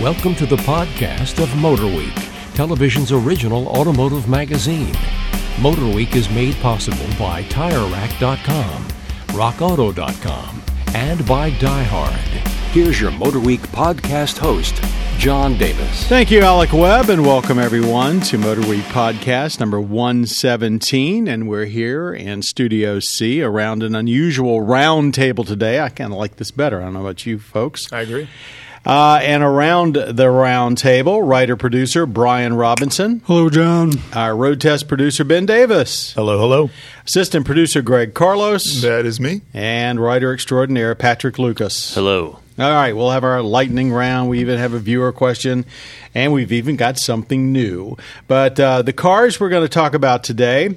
Welcome to the podcast of Motorweek, television's original automotive magazine. Motorweek is made possible by TireRack.com, RockAuto.com, and by DieHard. Here's your Motorweek podcast host, John Davis. Thank you, Alec Webb, and welcome everyone to Motorweek Podcast number 117. And we're here in Studio C around an unusual round table today. I kind of like this better. I don't know about you folks. I agree. Uh, and around the round table, writer producer Brian Robinson. Hello, John. Our road test producer Ben Davis. Hello, hello. Assistant producer Greg Carlos. That is me. And writer extraordinaire Patrick Lucas. Hello. All right, we'll have our lightning round. We even have a viewer question, and we've even got something new. But uh, the cars we're going to talk about today.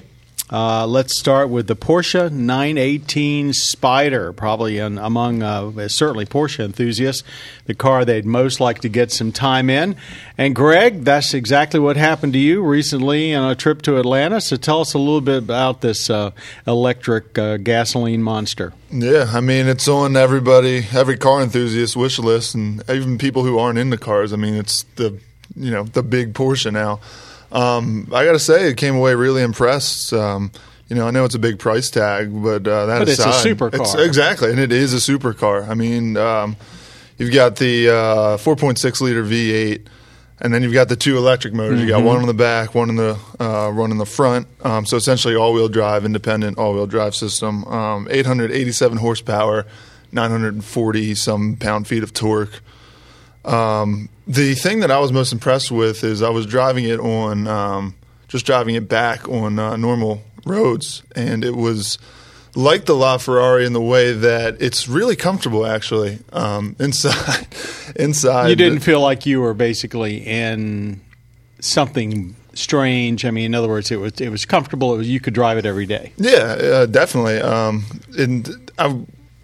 Uh, let's start with the Porsche 918 Spider, probably among uh, certainly Porsche enthusiasts, the car they'd most like to get some time in. And Greg, that's exactly what happened to you recently on a trip to Atlanta. So tell us a little bit about this uh, electric uh, gasoline monster. Yeah, I mean it's on everybody, every car enthusiast wish list, and even people who aren't into cars. I mean it's the you know the big Porsche now. Um, I got to say, it came away really impressed. Um, you know, I know it's a big price tag, but uh, that But it's a supercar. it's- exactly, and it is a supercar. I mean, um, you've got the uh, 4.6 liter V8, and then you've got the two electric motors. You Mm-hmm. got one on the back, one in the uh, one in the front. Um, so essentially, all-wheel drive, independent all-wheel drive system. Um, 887 horsepower, 940 some pound feet of torque. Um, the thing that I was most impressed with is I was driving it on, um, just driving it back on uh, normal roads, and it was like the LaFerrari in the way that it's really comfortable actually um, inside. inside, You didn't feel like you were basically in something strange. I mean, in other words, it was it was comfortable. It was, you could drive it every day. Yeah, uh, definitely. Um, and I,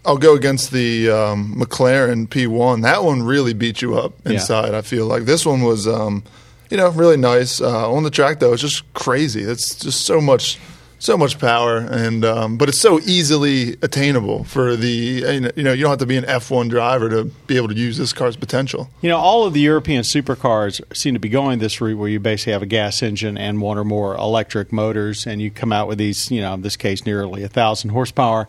I'll go against the um, McLaren P1. That one really beat you up Yeah. inside. I feel like this one was, um, you know, really nice uh, on the track. Though it's just crazy. It's just so much, so much power, and um, but it's so easily attainable for the you know you don't have to be an F1 driver to be able to use this car's potential. You know, all of the European supercars seem to be going this route where you basically have a gas engine and one or more electric motors, and you come out with these, you know, in this case, nearly a thousand horsepower.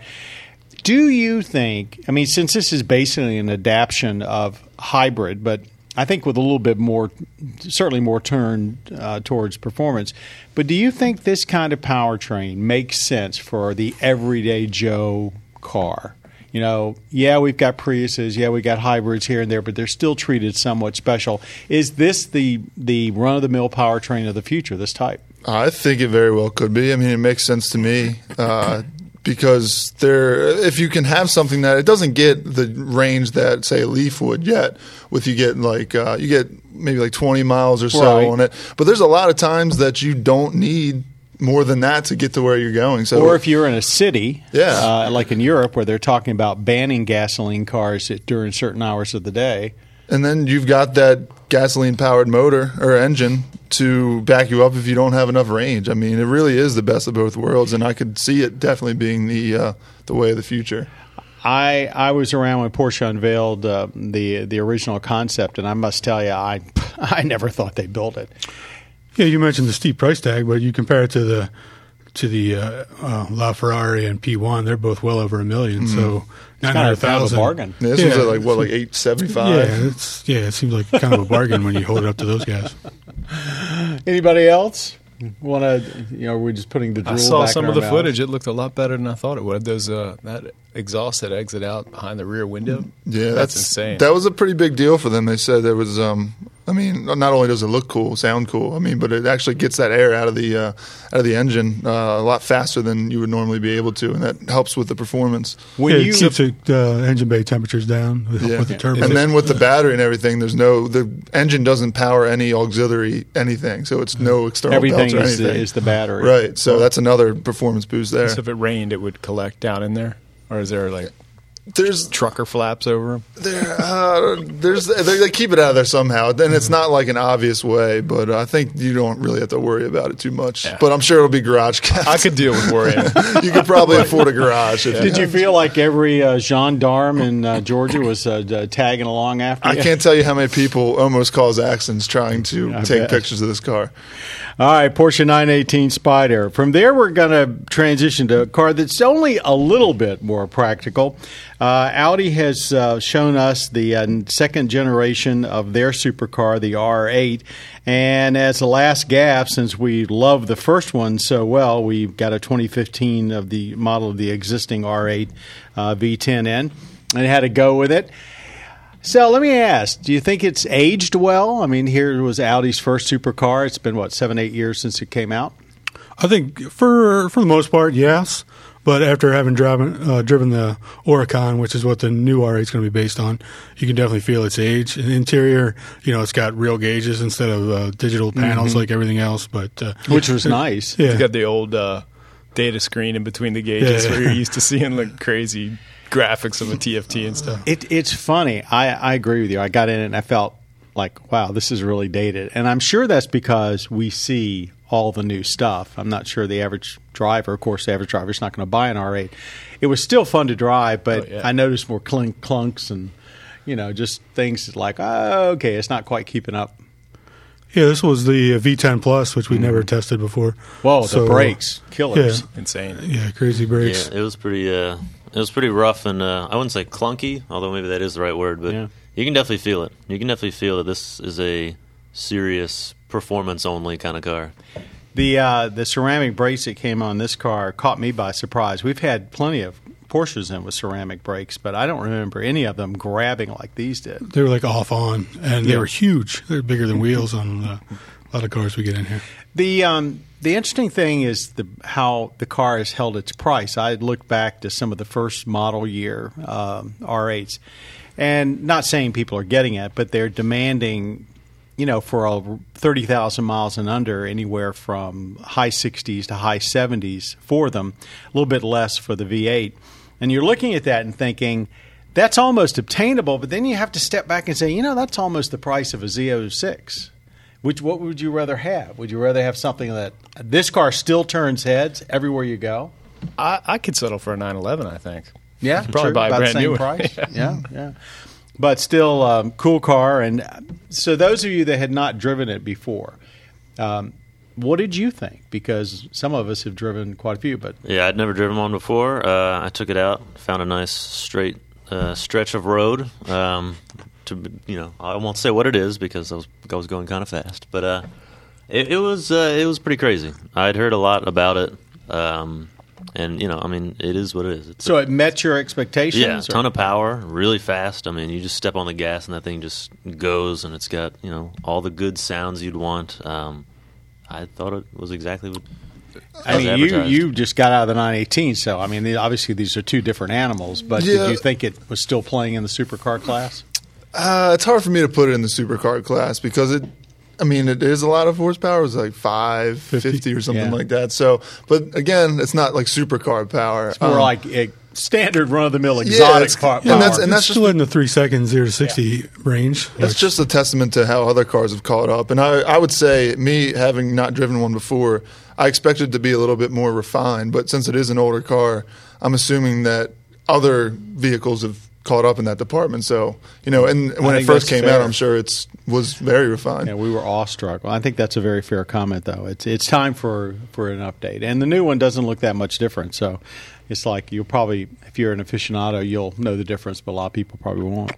Do you think? I mean, since this is basically an adaptation of hybrid, but I think with a little bit more, certainly more turned uh, towards performance. But do you think this kind of powertrain makes sense for the everyday Joe car? You know, yeah, we've got Priuses, yeah, we got hybrids here and there, but they're still treated somewhat special. Is this the the run of the mill powertrain of the future? This type? I think it very well could be. I mean, it makes sense to me uh, because there, if you can have something that it doesn't get the range that say a Leaf would yet, with you get like uh, you get maybe like twenty miles or so Right. on it, but there's a lot of times that you don't need more than that to get to where you're going. So, Or if you're in a city, Yeah. uh, like in Europe, where they're talking about banning gasoline cars at- during certain hours of the day. And then you've got that gasoline powered motor or engine to back you up if you don't have enough range. I mean, it really is the best of both worlds, and I could see it definitely being the uh, the way of the future. I I was around when Porsche unveiled uh, the the original concept, and I must tell you, I I never thought they built it. Yeah, you mentioned the steep price tag, but you compare it to the to the uh, uh, LaFerrari and P1, they're both well over a 1000000 So nine Kind hundred of, a bargain. Yeah, this Yeah. was at like what, like eight seventy Yeah, it's yeah, it seems like kind of a bargain when you hold it up to those guys. Anybody else want to? You know, we're just putting the. Drool I saw back some in of the mouths. footage. It looked a lot better than I thought it would. Those uh, that exhaust that exit out behind the rear window. Yeah, that's, that's, insane. That was a pretty big deal for them. They said there was, um, I mean, not only does it look cool, sound cool, I mean, but it actually gets that air out of the uh, out of the engine uh, a lot faster than you would normally be able to, and that helps with the performance. When yeah, you it keeps the uh, engine bay temperatures down with, Yeah. with the turbo. And then with the battery and everything, there's no the engine doesn't power any auxiliary anything, so it's no external everything belts or is the, anything. is the battery, right, so that's another performance boost there. so if it rained, it would collect down in there, or is there like There's trucker flaps over them. there, uh, there's they, they keep it out of there somehow. Then it's not like an obvious way, but I think you don't really have to worry about it too much. Yeah. But I'm sure it'll be garage cast. I could deal with worrying. you could probably afford a garage. If Did you feel like every uh, gendarme in uh, Georgia was uh, tagging along after I you? can't tell you how many people almost cause accidents trying to I take bet. pictures of this car. All right, Porsche 918 Spider. From there, we're going to transition to a car that's only a little bit more practical. Uh, Audi has uh, shown us the uh, second generation of their supercar, the R8. And as the last gap, since we love the first one so well, we've got a 2015 of the model of the existing R8 uh, V10N and had to go with it. So let me ask: Do you think it's aged well? I mean, here was Audi's first supercar. It's been what seven, eight years since it came out. I think for for the most part, yes. But after having driven uh, driven the Huracán, which is what the new R8 is going to be based on, you can definitely feel its age. And the interior, you know, it's got real gauges instead of uh, digital panels like everything else. But uh, Which was nice. yeah, You got the old uh, data screen in between the gauges Yeah. where you're used to seeing like crazy graphics of a TFT and stuff. It, it's funny. I, I agree with you. I got in and I felt like, wow, this is really dated. And I'm sure that's because we see all the new stuff. I'm not sure the average driver, of course, the average driver is not going to buy an R8. It was still fun to drive, but Oh, yeah. I noticed more clink clunks and, you know, just things like, oh, okay, it's not quite keeping up. yeah. This was the uh, V10 Plus, which we never tested before. Whoa, So, the brakes, killers. Yeah, Insane. yeah, crazy brakes. Yeah, it was pretty. Uh, it was pretty rough, and uh, I wouldn't say clunky, although maybe that is the right word. But Yeah. you can definitely feel it. You can definitely feel that this is a serious performance-only kind of car. The uh, the ceramic brakes that came on this car caught me by surprise. We've had plenty of Porsches in with ceramic brakes, but I don't remember any of them grabbing like these did. They were like off on, and they were huge. They're bigger than wheels on uh, a lot of cars we get in here. The um, the interesting thing is the how the car has held its price. I looked back to some of the first model year um, R8s, and not saying people are getting it, but they're demanding, you know, for a thirty thousand miles and under, anywhere from high sixties to high seventies for them, a little bit less for the V8. And you're looking at that and thinking. That's almost obtainable, but then you have to step back and say, you know, that's almost the price of a Z06. Which what would you rather have? Would you rather have something that this car still turns heads everywhere you go? I, I could settle for a 911, I think. Yeah, Probably true, buy a about brand the same new price. yeah, yeah. But still, um, cool car. And uh, so, those of you that had not driven it before, um, what did you think? Because some of us have driven quite a few, but Yeah, I'd never driven one before. Uh, I took it out, found a nice straight uh, stretch of road. Um, to you know, I won't say what it is because I was I was going kind of fast, but uh, it, it was uh, it was pretty crazy. I'd heard a lot about it, um, and you know, I mean, it is what it is. It's so it met your expectations. yeah, or- ton of power, really fast. I mean, you just step on the gas and that thing just goes, and it's got you know all the good sounds you'd want. Um, I thought it was exactly what. I mean, you advertised. you just got out of the 918, so I mean, obviously these are two different animals. But Yeah. did you think it was still playing in the supercar class? Uh, it's hard for me to put it in the supercar class because it. I mean, it is a lot of horsepower. It's like 550 50. or something Yeah. like that. So, but again, it's not like supercar power. It's more Um, like a standard run of the mill Yeah, exotic it's- car. and that's- power. and it's just- still in the three seconds zero to sixty range. That's which- just a testament to how other cars have caught up. And I, I would say, me having not driven one before, I expected it to be a little bit more refined. But since it is an older car, I'm assuming that other vehicles have caught up in that department. So, you know, and when it first came out. I'm sure it's was very refined. Yeah, we were awestruck. Well, I think that's a very fair comment, though. It's it's time for for an update, and the new one doesn't look that much different. So, it's like you'll probably, if you're an aficionado, you'll know the difference, but a lot of people probably won't.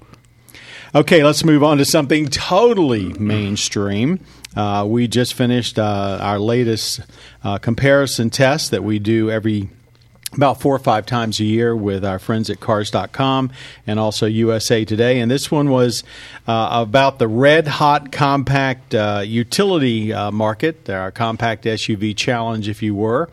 Okay, let's move on to something totally mainstream. Uh, we just finished uh, our latest uh, comparison test that we do every about four or five times a year with our friends at cars.com and also USA Today. And this one was uh, about the red hot compact uh, utility uh, market, our compact SUV challenge, if you were.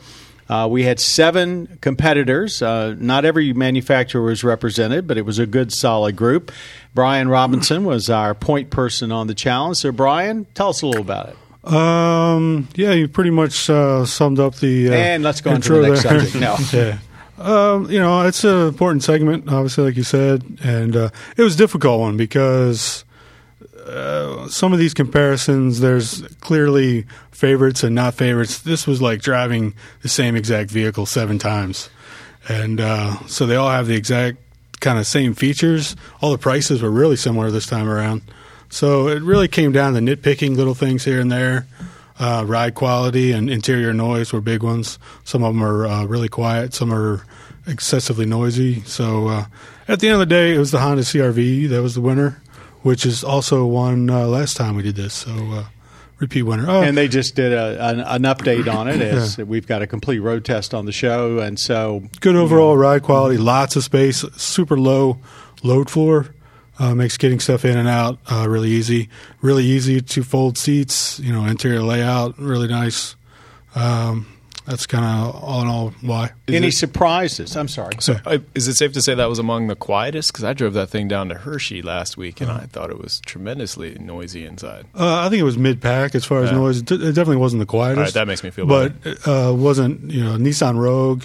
Uh, we had seven competitors. Uh, not every manufacturer was represented, but it was a good, solid group. Brian Robinson was our point person on the challenge. So, Brian, tell us a little about it. Um, yeah, you pretty much uh, summed up the. Uh, And let's go on to intro the next there. subject. No. yeah. Um, you know, it's an important segment, obviously, like you said, and uh, it was a difficult one because uh, some of these comparisons, there's clearly favorites and not favorites. This was like driving the same exact vehicle seven times, and uh, so they all have the exact kind of same features. All the prices were really similar this time around, so it really came down to nitpicking little things here and there. Uh, ride quality and interior noise were big ones. Some of them are uh, really quiet. Some are excessively noisy. So uh, at the end of the day, it was the Honda CRV that was the winner, which is also one uh, last time we did this. So uh, repeat winner. Oh, And they just did a, an, an update on it as we've got a complete road test on the show, and so good overall ride quality, lots of space, super low load floor. Uh, makes getting stuff in and out uh, really easy. Really easy to fold seats. You know, interior layout really nice. Um, that's kind of all in all why. any surprises? I'm sorry. So, uh, is it safe to say that was among the quietest? Because I drove that thing down to Hershey last week, and I thought it was tremendously noisy inside. Uh, I think it was mid pack as far as Yeah. noise. It, it definitely wasn't the quietest. All right, that makes me feel better. but uh, wasn't you know Nissan Rogue,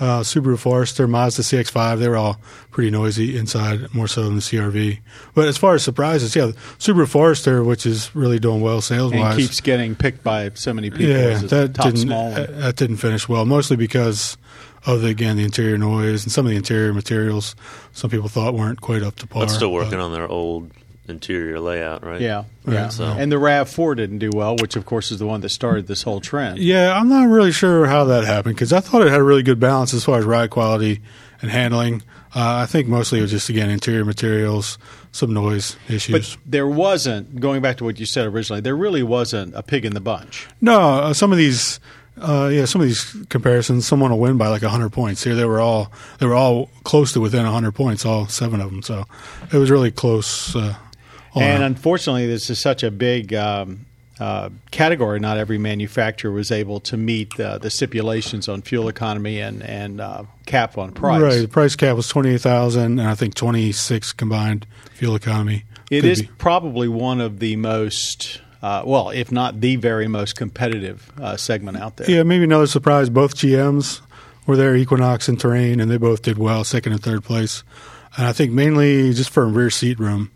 uh, Subaru Forester, Mazda CX-5. They were all pretty noisy inside, more so than the CRV. But as far as surprises, yeah, Subaru Forester, which is really doing well sales wise, keeps getting picked by so many people. yeah, that didn't small that didn't finish well, mostly because of the again the interior noise and some of the interior materials. Some people thought weren't quite up to par. But still working but- on their old interior layout, right? Yeah, yeah. So- And the Rav Four didn't do well, which of course is the one that started this whole trend. Yeah, I'm not really sure how that happened because I thought it had a really good balance as far as ride quality and handling. Uh, I think mostly it was just again interior materials, some noise issues. But there wasn't going back to what you said originally. There really wasn't a pig in the bunch. no, uh, some of these, uh, yeah, some of these comparisons, someone will win by like 100 points. Here they were all they were all close to within 100 points, all seven of them. So it was really close. Uh, all And unfortunately, this is such a big um, uh, category. Not every manufacturer was able to meet uh, the stipulations on fuel economy and and uh, cap on price. Right, the price cap was 28,000, and I think 26 combined fuel economy. It Could is be. probably one of the most, uh, well, if not the very most competitive uh, segment out there. Yeah, maybe another surprise. Both GMs were there, Equinox and Terrain, and they both did well, second and third place. And I think mainly just for rear seat room.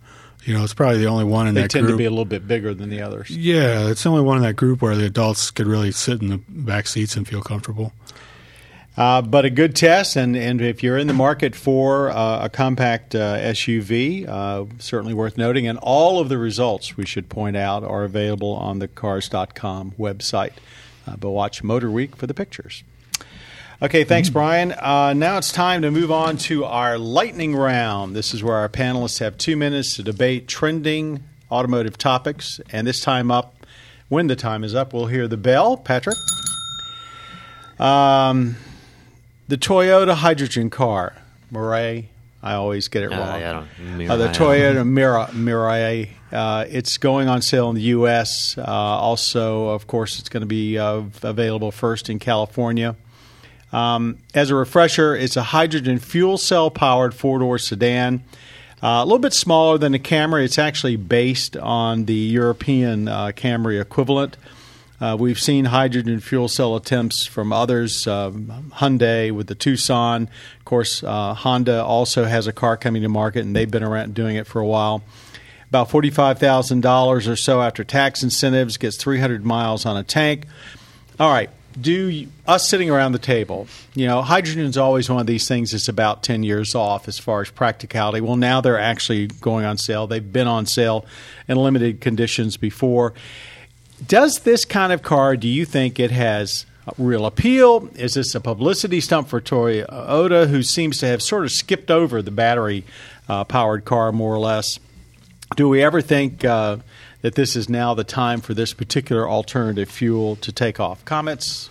You know, it's probably the only one in They that They tend group. to be a little bit bigger than the others. yeah, it's the only one in that group where the adults could really sit in the back seats and feel comfortable. Uh, but a good test, and, and if you're in the market for uh, a compact uh, SUV, uh, certainly worth noting. And all of the results, we should point out, are available on the Cars.com website. Uh, but watch Motor Week for the pictures. Okay, thanks, Brian. Uh, now it's time to move on to our lightning round. This is where our panelists have two minutes to debate trending automotive topics. And this time up, when the time is up, we'll hear the bell. Patrick? Um, the Toyota hydrogen car, Mirai. I always get it Uh, wrong. yeah, I don't- Uh, the Toyota Mira, Mirai. Uh, it's going on sale in the U.S. Uh, also, of course, it's going to be uh, available first in California. Um, as a refresher, it's a hydrogen fuel cell powered four door sedan. Uh, a little bit smaller than the Camry. It's actually based on the European uh, Camry equivalent. Uh, we've seen hydrogen fuel cell attempts from others, um, Hyundai with the Tucson. Of course, uh, Honda also has a car coming to market, and they've been around doing it for a while. About $45,000 or so after tax incentives, gets 300 miles on a tank. All right, do you, us sitting around the table, you know, hydrogen is always one of these things that's about 10 years off as far as practicality. Well, now they're actually going on sale. They've been on sale in limited conditions before. Does this kind of car, do you think it has real appeal? Is this a publicity stunt for Toyota, who seems to have sort of skipped over the battery uh, powered car more or less? Do we ever think uh, that this is now the time for this particular alternative fuel to take off? Comments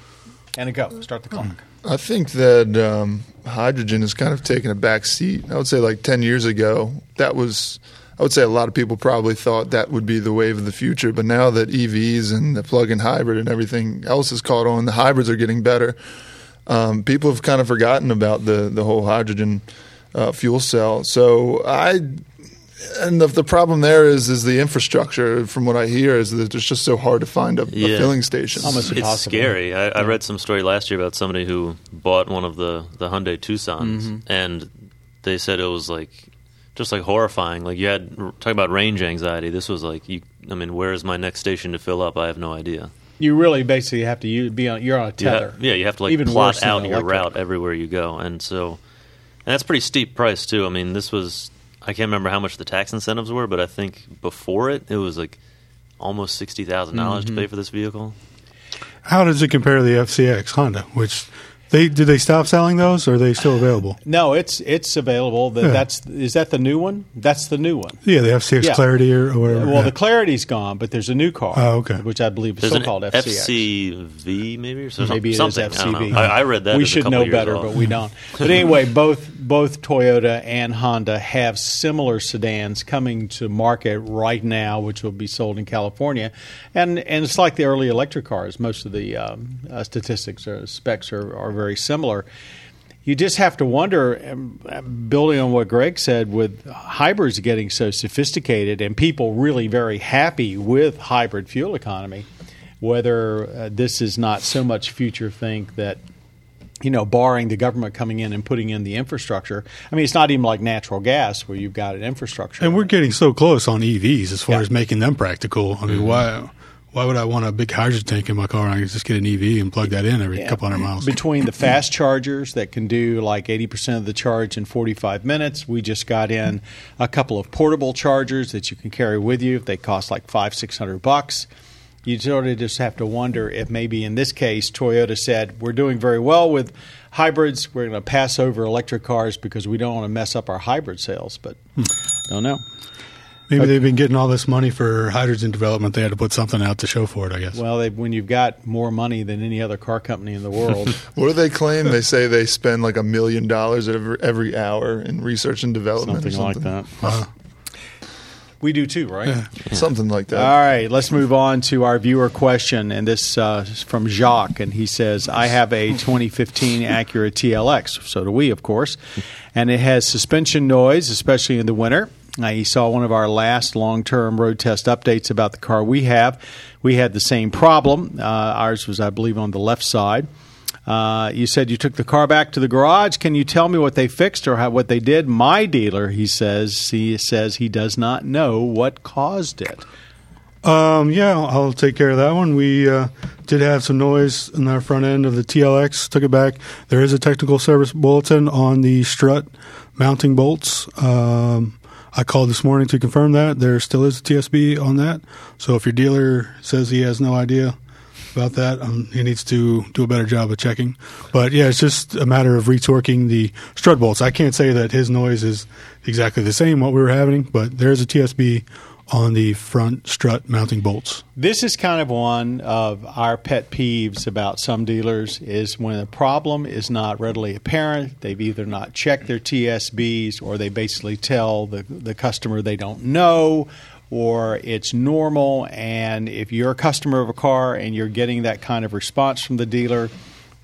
and a go. Start the clock. I think that um, hydrogen has kind of taken a back seat. I would say like 10 years ago, that was, I would say a lot of people probably thought that would be the wave of the future. But now that EVs and the plug in hybrid and everything else has caught on, the hybrids are getting better. Um, people have kind of forgotten about the, the whole hydrogen uh, fuel cell. So I, And the, the problem there is is the infrastructure. From what I hear, is that it's just so hard to find a, a filling station. Almost It's impossible. scary. I, I read some story last year about somebody who bought one of the the Hyundai Tucsons, Mm-hmm. and they said it was like just like horrifying. Like you had talking about range anxiety. This was like you. I mean, where is my next station to fill up? I have no idea. You really basically have to use, be on. You're on a You ha- tether. yeah, you have to like Even plot worse out your route everywhere you go, and so and that's pretty steep price too. I mean, this was I can't remember how much the tax incentives were, but I think before it, it was like almost sixty thousand dollars Mm-hmm. to pay for this vehicle. How does it compare to the FCX Honda? Which they did they stop selling those? or Are they still available? No, it's it's available. That Yeah. that's is that the new one? That's the new one. Yeah, the FCX Yeah. Clarity or, or whatever. Well, yeah. the Clarity's gone, but there's a new car. Oh, okay. Which I believe is There's still an called FCX. FCV maybe or something. Maybe it is something. I, don't FCV. know. I, I read that. We as should couple know years better, off. but we don't. But anyway, both both Toyota and Honda have similar sedans coming to market right now, which will be sold in California, and and it's like the early electric cars. Most of the um, uh, statistics or specs are, are very similar. You just have to wonder, um, building on what Greg said, with hybrids getting so sophisticated and people really very happy with hybrid fuel economy, whether uh, this is not so much future think that you know, barring the government coming in and putting in the infrastructure. I mean, it's not even like natural gas where you've got an infrastructure. and we're getting so close on EVs as far Yeah. as making them practical. I mean, why why would I want a big hydrogen tank in my car? I can just get an EV and plug that in every Yeah. couple hundred miles. Between the fast chargers that can do like 80% of the charge in 45 minutes, we just got in a couple of portable chargers that you can carry with you. They cost like five, six hundred bucks. You sort of just have to wonder if maybe in this case Toyota said we're doing very well with hybrids. We're going to pass over electric cars because we don't want to mess up our hybrid sales. But hmm. don't know. Maybe they've been getting all this money for hydrogen development. They had to put something out to show for it. I guess. Well, they, when you've got more money than any other car company in the world, What do they claim? they say they spend like a million dollars every every hour in research and development, something or like something that. We do too, right? Something like that. All right, let's move on to our viewer question, and this uh, is from Jacques, and he says, "I have a 2015 Acura TLX, so do we, of course, and it has suspension noise, especially in the winter." Uh, he saw one of our last long-term road test updates about the car we have. We had the same problem. Uh, ours was, I believe, on the left side. Uh, you said you took the car back to the garage. Can you tell me what they fixed or how, what they did? My dealer, he says, he says he does not know what caused it. Um, yeah, I'll, I'll take care of that one. We uh, did have some noise in our front end of the TLX. Took it back. There is a technical service bulletin on the strut mounting bolts. Um, I called this morning to confirm that there still is a TSB on that. So if your dealer says he has no idea about that, um, he needs to do a better job of checking. But yeah, it's just a matter of retorquing the strut bolts. I can't say that his noise is exactly the same what we were having, but there is a TSB on the front strut mounting bolts. This is kind of one of our pet peeves about some dealers is when a problem is not readily apparent, they've either not checked their TSBs or they basically tell the, the customer they don't know or it's normal. And if you're a customer of a car and you're getting that kind of response from the dealer,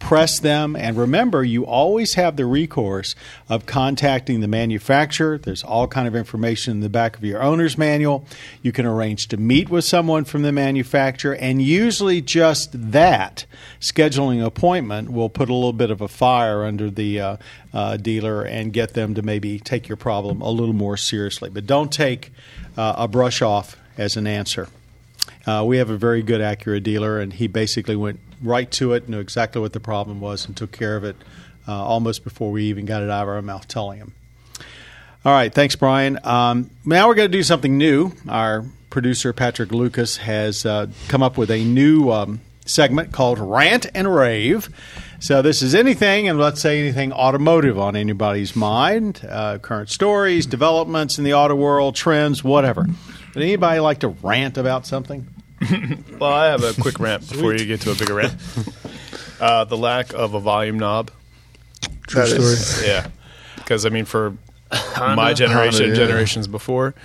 press them. And remember you always have the recourse of contacting the manufacturer. There's all kind of information in the back of your owner's manual. You can arrange to meet with someone from the manufacturer. And usually just that scheduling appointment will put a little bit of a fire under the uh, uh, dealer and get them to maybe take your problem a little more seriously. But don't take uh, a brush off as an answer uh, we have a very good Acura dealer, and he basically went right to it, knew exactly what the problem was, and took care of it uh, almost before we even got it out of our mouth telling him. All right, thanks, Brian. Um, now we're going to do something new. Our producer, Patrick Lucas, has uh, come up with a new um, segment called Rant and Rave. So this is anything, and let's say anything automotive on anybody's mind, uh, current stories, developments in the auto world, trends, whatever. Would anybody like to rant about something? Well, I have a quick rant before you get to a bigger rant. Uh, the lack of a volume knob. That True is- story. Yeah, because I mean, for my generation, Honda, yeah. generations before,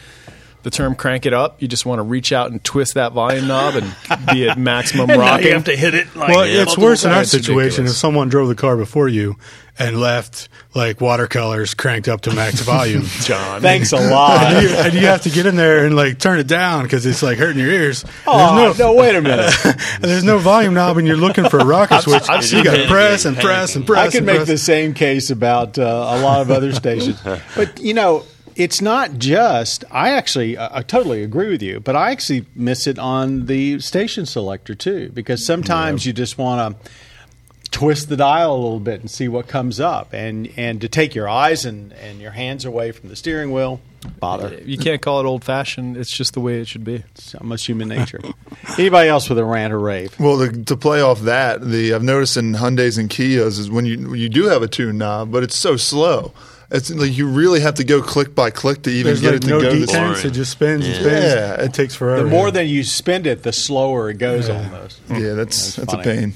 the the term crank it up. You just want to reach out and twist that volume knob and be at maximum Now rocking. you have to hit it like Well, it's worse in our situation ridiculous. if someone drove the car before you and left like watercolors cranked up to max volume. John. Thanks a lot. and, you, and you have to get in there and like turn it down because it's like hurting your ears. Oh, there's no, wait a minute. and there's no volume knob, and you're looking for a rocker switch. I've so you got to press and press and press. I could and make press. the same case about uh, a lot of other stations, but you know, it's not just. I actually, I I totally agree with you, but I actually miss it on the station selector too, because sometimes you just want to twist the dial a little bit and see what comes up, and and to take your eyes and and your hands away from the steering wheel, bother. You can't call it old fashioned. It's just the way it should be. It's almost human nature. Anybody else with a rant or rave? Well, to, to play off that, the I've noticed in Hyundai's and Kias is when you you do have a tune knob, but it's so slow. It's like you really have to go click by click to even There's get like it to no go. detents. This, Boring. It just spins and Yeah. spins. Yeah. It takes forever. The more that you spend it, the slower it goes almost. yeah, that's that's, a pain.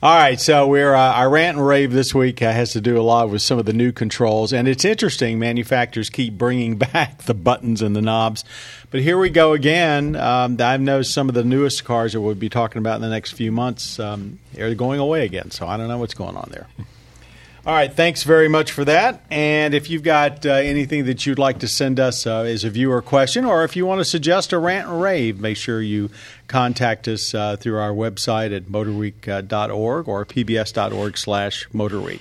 All right, so we're uh, our rant and rave this week uh, has to do a lot with some of the new controls, and it's interesting. Manufacturers keep bringing back the buttons and the knobs, but here we go again. Um, I've noticed some of the newest cars that we'll be talking about in the next few months um, are going away again. So I don't know what's going on there. All right, thanks very much for that. And if you've got uh, anything that you'd like to send us uh, as a viewer question, or if you want to suggest a rant and rave, make sure you contact us uh, through our website at motorweek.org or pbs.org slash motorweek.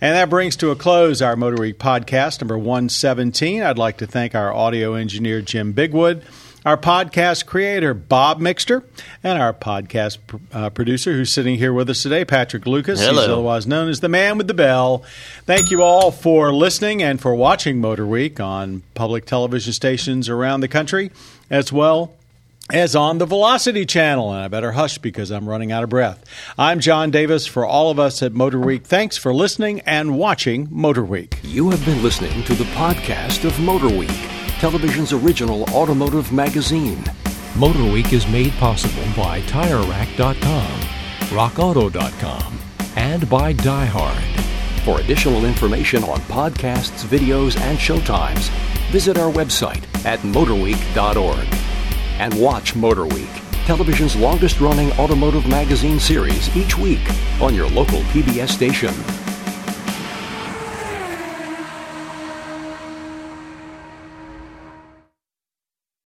And that brings to a close our Motorweek podcast number 117. I'd like to thank our audio engineer, Jim Bigwood our podcast creator, Bob Mixter, and our podcast pr- uh, producer who's sitting here with us today, Patrick Lucas. He's Hello. otherwise known as the man with the bell. Thank you all for listening and for watching Motor Week on public television stations around the country, as well as on the Velocity channel. And I better hush because I'm running out of breath. I'm John Davis for all of us at Motor Week. Thanks for listening and watching Motor Week. You have been listening to the podcast of Motor Week, television's original automotive magazine. Motor Week is made possible by TireRack.com, RockAuto.com, and by Die Hard. For additional information on podcasts, videos, and showtimes, visit our website at motorweek.org. And watch Motor Week, television's longest running automotive magazine series each week on your local PBS station.